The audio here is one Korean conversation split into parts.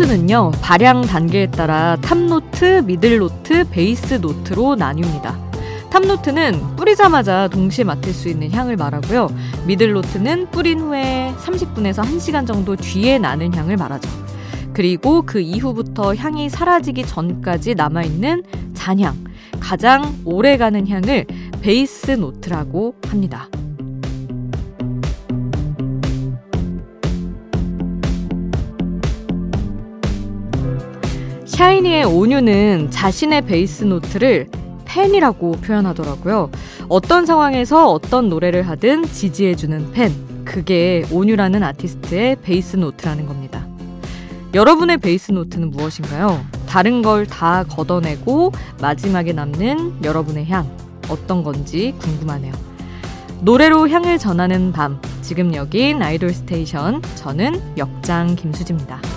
향수는요, 발향 단계에 따라 top note, middle note, base note로 나뉩니다. top note는 뿌리자마자 동시에 맡을 수 있는 향을 말하고요. middle note는 뿌린 후에 30분에서 1시간 정도 뒤에 나는 향을 말하죠. 그리고 그 이후부터 향이 사라지기 전까지 남아있는 잔향, 가장 오래 가는 향을 base note라고 합니다. 샤이니의 온유는 자신의 base note를 팬이라고 표현하더라고요. 어떤 상황에서 어떤 노래를 하든 지지해주는 팬. 그게 온유라는 아티스트의 base note라는 겁니다. 여러분의 base note는 무엇인가요? 다른 걸 다 걷어내고 마지막에 남는 여러분의 향. 어떤 건지 궁금하네요. 노래로 향을 전하는 밤. 지금 여긴 아이돌 스테이션. 저는 역장 김수지입니다.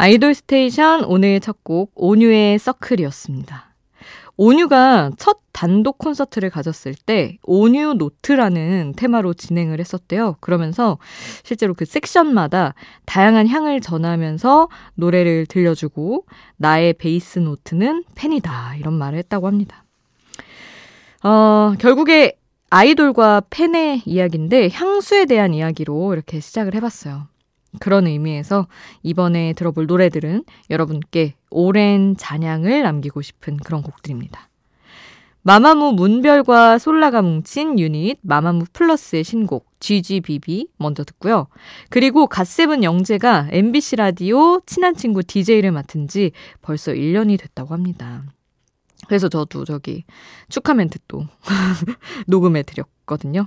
아이돌 스테이션 오늘 첫 곡 온유의 Circle이었습니다. 온유가 첫 단독 콘서트를 가졌을 때 온유 note라는 테마로 진행을 했었대요. 그러면서 실제로 그 섹션마다 다양한 향을 전하면서 노래를 들려주고 나의 base note는 팬이다 이런 말을 했다고 합니다. 어, 결국에 아이돌과 팬의 이야기인데 향수에 대한 이야기로 이렇게 시작을 해봤어요. 그런 의미에서 이번에 들어볼 노래들은 여러분께 오랜 잔향을 남기고 싶은 그런 곡들입니다. 마마무 문별과 솔라가 뭉친 유닛 마마무 플러스의 신곡 GGBB 먼저 듣고요. 그리고 갓세븐 영재가 MBC 라디오 친한 친구 DJ를 맡은 지 벌써 1년이 됐다고 합니다. 그래서 저도 저기 축하 멘트 또 녹음해 드렸거든요.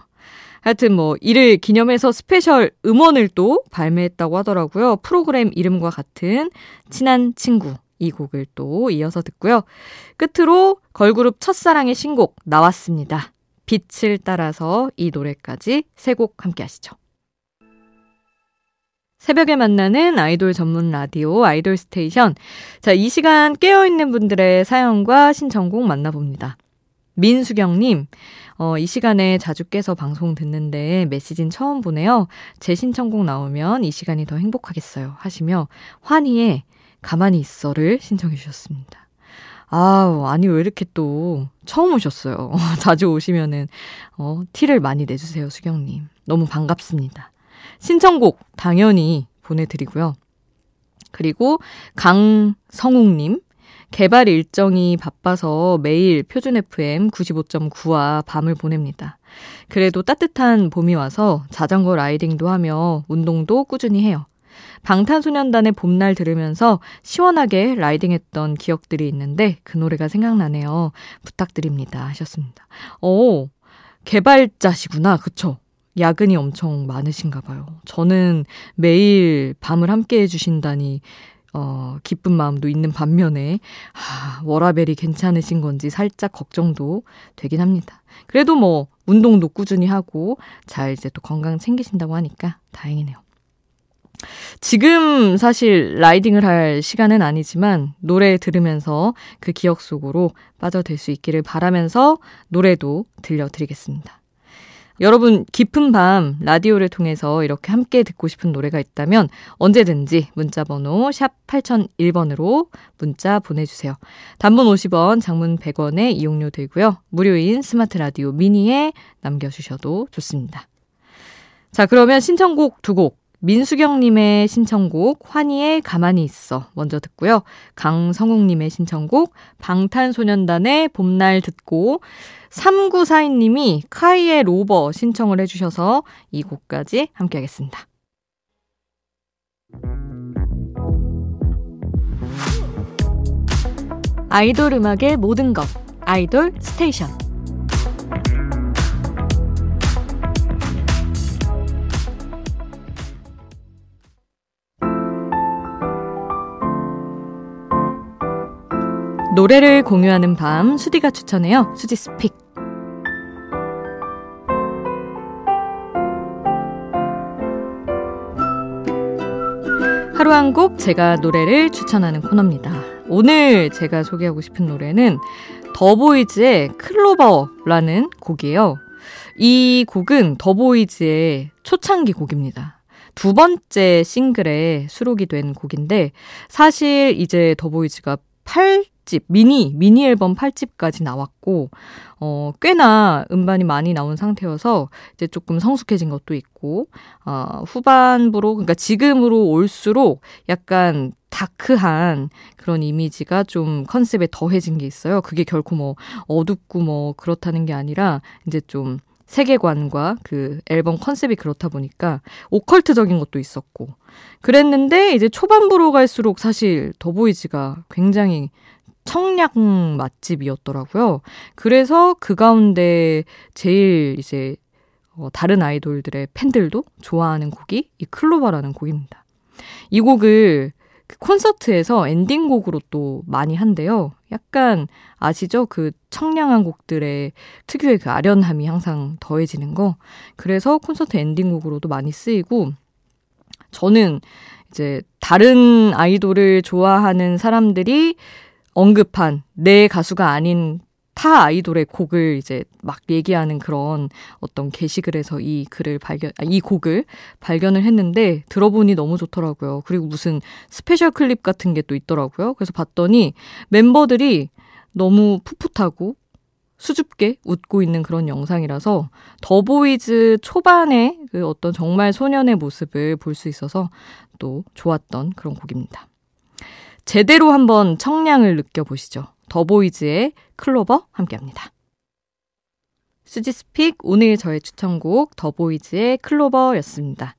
하여튼 뭐 이를 기념해서 special 음원을 또 발매했다고 하더라고요. 프로그램 이름과 같은 친한 친구 이 곡을 또 이어서 듣고요. 끝으로 걸그룹 첫사랑의 신곡 나왔습니다. 빛을 따라서 이 노래까지 세 곡 함께 하시죠. 새벽에 만나는 아이돌 전문 라디오 아이돌 스테이션. 자, 이 시간 깨어있는 분들의 사연과 신청곡 만나봅니다. 민수경님, 어, 이 시간에 자주 깨서 방송 듣는데 메시지는 처음 보네요. 제 신청곡 나오면 이 시간이 더 행복하겠어요. 하시며 환희의 가만히 있어를 신청해 주셨습니다. 아우, 아니, 왜 이렇게 또 처음 오셨어요. 자주 오시면은, 어, 티를 많이 내주세요, 수경님. 너무 반갑습니다. 신청곡 당연히 보내드리고요. 그리고 강성욱님, 개발 일정이 바빠서 매일 표준 FM 95.9와 밤을 보냅니다. 그래도 따뜻한 봄이 와서 자전거 라이딩도 하며 운동도 꾸준히 해요. 방탄소년단의 봄날 들으면서 시원하게 라이딩했던 기억들이 있는데 그 노래가 생각나네요. 부탁드립니다. 하셨습니다. 오, 개발자시구나. 그쵸? 야근이 엄청 많으신가 봐요. 저는 매일 밤을 함께 해주신다니 어, 기쁜 마음도 있는 반면에, 아, 워라벨이 괜찮으신 건지 살짝 걱정도 되긴 합니다. 그래도 뭐, 운동도 꾸준히 하고, 잘 이제 또 건강 챙기신다고 하니까 다행이네요. 지금 사실 라이딩을 할 시간은 아니지만, 노래 들으면서 그 기억 속으로 빠져들 수 있기를 바라면서 노래도 들려드리겠습니다. 여러분 깊은 밤 라디오를 통해서 이렇게 함께 듣고 싶은 노래가 있다면 언제든지 문자 번호 샵 8001번으로 문자 보내주세요. 단문 50원, 장문 100원의 이용료 들고요. 무료인 스마트 라디오 미니에 남겨주셔도 좋습니다. 자, 그러면 신청곡 두 곡. 민수경님의 신청곡 환희의 가만히 있어 먼저 듣고요. 강성욱님의 신청곡 방탄소년단의 봄날 듣고 3942님이 카이의 로버 신청을 해주셔서 이 곡까지 함께 하겠습니다. 아이돌 음악의 모든 것 아이돌 스테이션 노래를 공유하는 밤 수디가 추천해요. 수디's pick 하루 한 곡 제가 노래를 추천하는 코너입니다. 오늘 제가 소개하고 싶은 노래는 더보이즈의 클로버라는 곡이에요. 이 곡은 더보이즈의 초창기 곡입니다. 두 번째 싱글에 수록이 된 곡인데 사실 이제 더보이즈가 8 집 미니 미니 앨범 8집까지 나왔고 어 꽤나 음반이 많이 나온 상태여서 이제 조금 성숙해진 것도 있고 어 후반부로 그러니까 지금으로 올수록 약간 다크한 그런 이미지가 좀 컨셉에 더해진 게 있어요. 그게 결코 뭐 어둡고 뭐 그렇다는 게 아니라 이제 좀 세계관과 그 앨범 컨셉이 그렇다 보니까 오컬트적인 것도 있었고 그랬는데 이제 초반부로 갈수록 사실 더보이즈가 굉장히 청량 맛집이었더라고요. 그래서 그 가운데 제일 이제 어, 다른 아이돌들의 팬들도 좋아하는 곡이 이 클로버라는 곡입니다. 이 곡을 그 콘서트에서 엔딩곡으로 또 많이 한대요. 약간 아시죠? 그 청량한 곡들의 특유의 그 아련함이 항상 더해지는 거. 그래서 콘서트 엔딩곡으로도 많이 쓰이고 저는 이제 다른 아이돌을 좋아하는 사람들이 언급한 내 가수가 아닌 타 아이돌의 곡을 이제 막 얘기하는 그런 어떤 게시글에서 이 글을 발견, 아, 이 곡을 발견을 했는데 들어보니 너무 좋더라고요. 그리고 무슨 special clip 같은 게 또 있더라고요. 그래서 봤더니 멤버들이 너무 풋풋하고 수줍게 웃고 있는 그런 영상이라서 더보이즈 초반에 그 어떤 정말 소년의 모습을 볼 수 있어서 또 좋았던 그런 곡입니다. 제대로 한번 청량을 느껴보시죠. 더보이즈의 클로버 함께합니다. 수지스픽 오늘 저의 추천곡 더보이즈의 클로버였습니다.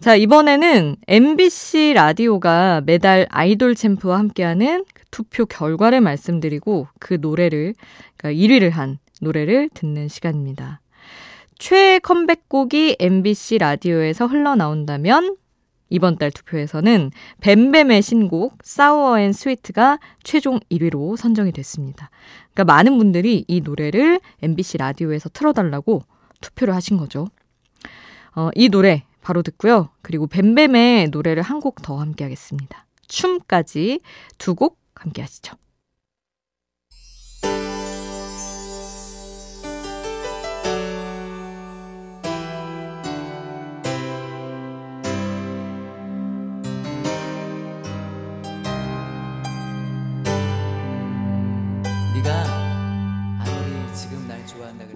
자, 이번에는 MBC 라디오가 매달 아이돌 챔프와 함께하는 그 투표 결과를 말씀드리고 그 노래를, 그러니까 1위를 한 노래를 듣는 시간입니다. 최애 컴백곡이 MBC 라디오에서 흘러나온다면 이번 달 투표에서는 뱀뱀의 신곡 Sour and Sweet가 최종 1위로 선정이 됐습니다. 그러니까 많은 분들이 이 노래를 MBC 라디오에서 틀어달라고 투표를 하신 거죠. 어, 이 노래 바로 듣고요. 그리고 뱀뱀의 노래를 한 곡 더 함께 하겠습니다. 춤까지 두 곡 함께 하시죠.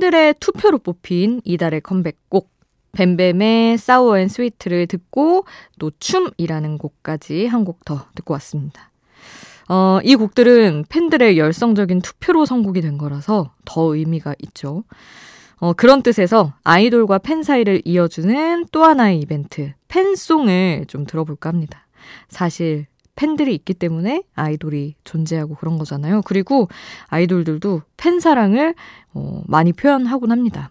팬들의 투표로 뽑힌 이달의 컴백곡 뱀뱀의 Sour and Sweet를 듣고 또 춤이라는 곡까지 한 곡 더 듣고 왔습니다. 어, 이 곡들은 팬들의 열성적인 투표로 선곡이 된 거라서 더 의미가 있죠. 어, 그런 뜻에서 아이돌과 팬 사이를 이어주는 또 하나의 이벤트, fan song을 좀 들어볼까 합니다. 사실 팬들이 있기 때문에 아이돌이 존재하고 그런 거잖아요. 그리고 아이돌들도 팬 사랑을 어, 많이 표현하곤 합니다.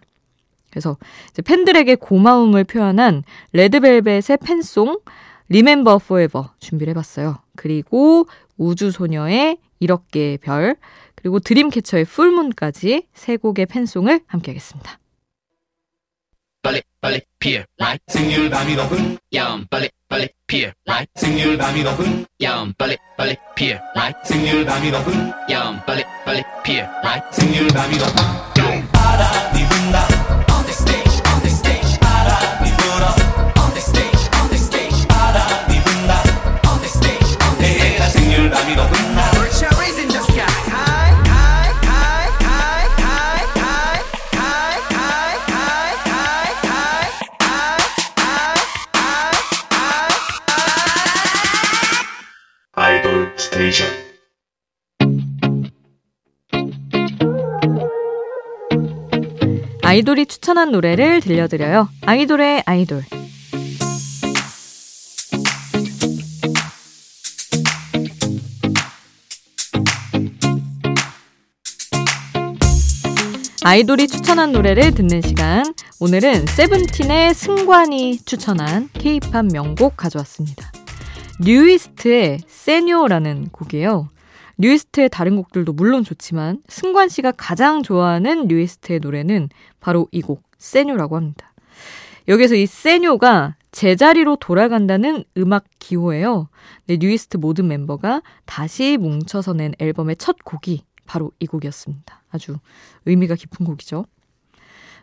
그래서 팬들에게 고마움을 표현한 레드벨벳의 팬송 리멤버 포에버 준비를 해봤어요. 그리고 우주소녀의 이렇게 별 그리고 드림캐쳐의 풀문까지 세 곡의 팬송을 함께 하겠습니다. 빨리 빨리 피어 라이트 생률 밤이 높은 야음 빨리 빨리 피어 라이트 생률 밤이 높은 야음 빨리 빨리 피어 라이트 생률 밤이 높은 야음 빨리 빨리 피어 라이트 생률 밤이 높은 바람이 분다 아이돌이 추천한 노래를 들려드려요. 아이돌의 아이돌. 아이돌이 추천한 노래를 듣는 시간. 오늘은 세븐틴의 승관이 추천한 케이팝 명곡 가져왔습니다. 뉴이스트의 세뇨라는 곡이에요. 뉴이스트의 다른 곡들도 물론 좋지만 승관 씨가 가장 좋아하는 뉴이스트의 노래는 바로 이 곡, 세뇨라고 합니다. 여기서 이 세뇨가 제자리로 돌아간다는 음악 기호예요. 네, 뉴이스트 모든 멤버가 다시 뭉쳐서 낸 앨범의 첫 곡이 바로 이 곡이었습니다. 아주 의미가 깊은 곡이죠.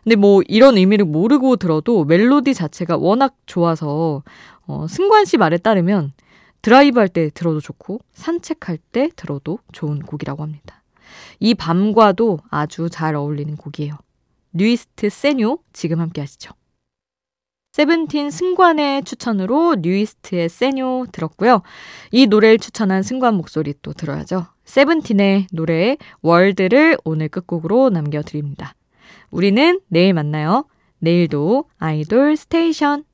근데 뭐 이런 의미를 모르고 들어도 멜로디 자체가 워낙 좋아서 어, 승관 씨 말에 따르면 드라이브 할 때 들어도 좋고 산책할 때 들어도 좋은 곡이라고 합니다. 이 밤과도 아주 잘 어울리는 곡이에요. 뉴이스트 세뇨 지금 함께 하시죠. 세븐틴 승관의 추천으로 뉴이스트의 세뇨 들었고요. 이 노래를 추천한 승관 목소리 또 들어야죠. 세븐틴의 노래 World를 오늘 끝곡으로 남겨드립니다. 우리는 내일 만나요. 내일도 아이돌 스테이션.